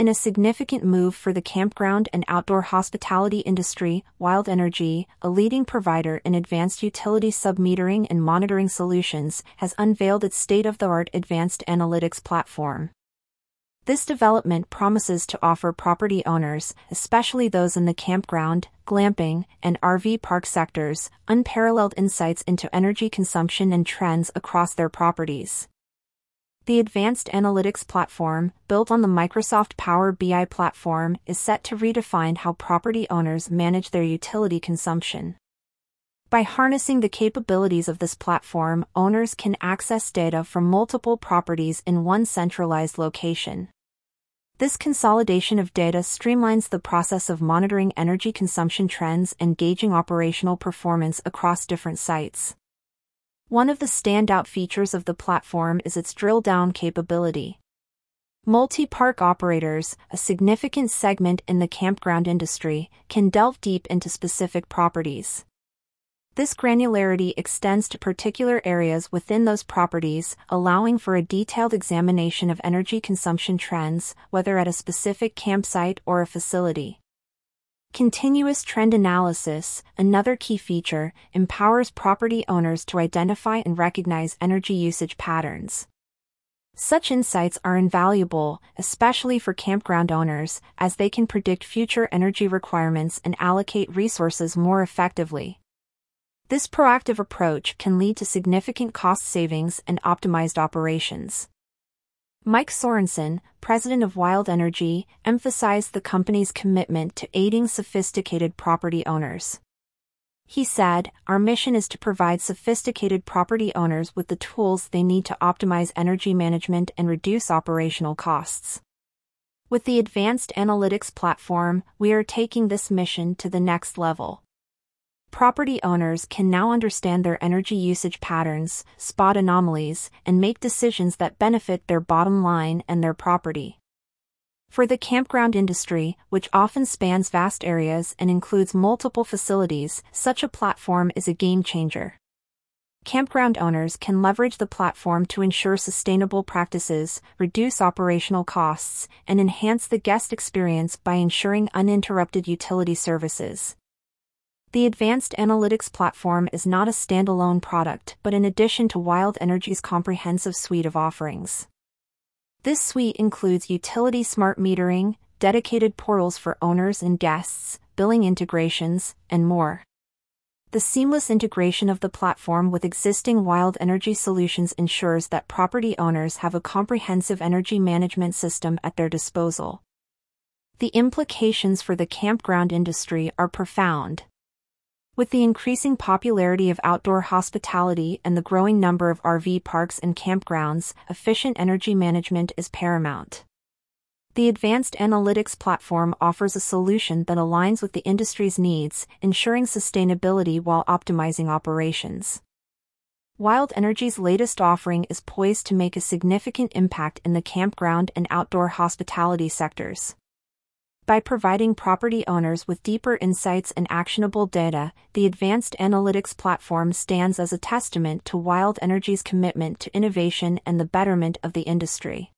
In a significant move for the campground and outdoor hospitality industry, Wild Energy, a leading provider in advanced utility submetering and monitoring solutions, has unveiled its state of the art advanced analytics platform. This development promises to offer property owners, especially those in the campground, glamping, and RV park sectors, unparalleled insights into energy consumption and trends across their properties. The advanced analytics platform, built on the Microsoft Power BI platform, is set to redefine how property owners manage their utility consumption. By harnessing the capabilities of this platform, owners can access data from multiple properties in one centralized location. This consolidation of data streamlines the process of monitoring energy consumption trends and gauging operational performance across different sites. One of the standout features of the platform is its drill down capability. Multi park operators, a significant segment in the campground industry, can delve deep into specific properties. This granularity extends to particular areas within those properties, allowing for a detailed examination of energy consumption trends, whether at a specific campsite or a facility. Continuous trend analysis, another key feature, empowers property owners to identify and recognize energy usage patterns. Such insights are invaluable, especially for campground owners, as they can predict future energy requirements and allocate resources more effectively. This proactive approach can lead to significant cost savings and optimized operations. Mike Sorensen, president of Wild Energy, emphasized the company's commitment to aiding sophisticated property owners. He said, Our mission is to provide sophisticated property owners with the tools they need to optimize energy management and reduce operational costs. With the advanced analytics platform, we are taking this mission to the next level. Property owners can now understand their energy usage patterns, spot anomalies, and make decisions that benefit their bottom line and their property. For the campground industry, which often spans vast areas and includes multiple facilities, such a platform is a game changer. Campground owners can leverage the platform to ensure sustainable practices, reduce operational costs, and enhance the guest experience by ensuring uninterrupted utility services. The Advanced Analytics platform is not a standalone product but in addition to Wild Energy's comprehensive suite of offerings. This suite includes utility smart metering, dedicated portals for owners and guests, billing integrations, and more. The seamless integration of the platform with existing Wild Energy solutions ensures that property owners have a comprehensive energy management system at their disposal. The implications for the campground industry are profound. With the increasing popularity of outdoor hospitality and the growing number of RV parks and campgrounds, efficient energy management is paramount. The Advanced Analytics platform offers a solution that aligns with the industry's needs, ensuring sustainability while optimizing operations. Wild Energy's latest offering is poised to make a significant impact in the campground and outdoor hospitality sectors. By providing property owners with deeper insights and actionable data, the advanced analytics platform stands as a testament to Wild Energy's commitment to innovation and the betterment of the industry.